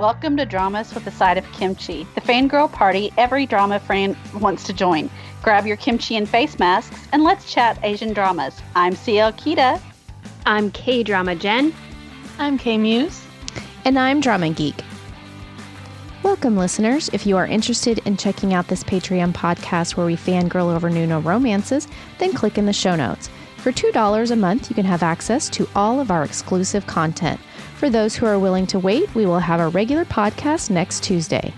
Welcome to Dramas with a Side of Kimchi, the fangirl party every drama fan wants to join. Grab your kimchi and face masks and let's chat Asian dramas. I'm CL Kita. I'm K Drama Jen. I'm K Muse. And I'm Drama Geek. Welcome, listeners. If you are interested in checking out this Patreon podcast where we fangirl over noona romances, then click in the show notes. For $2 a month, you can have access to all of our exclusive content. For those who are willing to wait, we will have a regular podcast next Tuesday.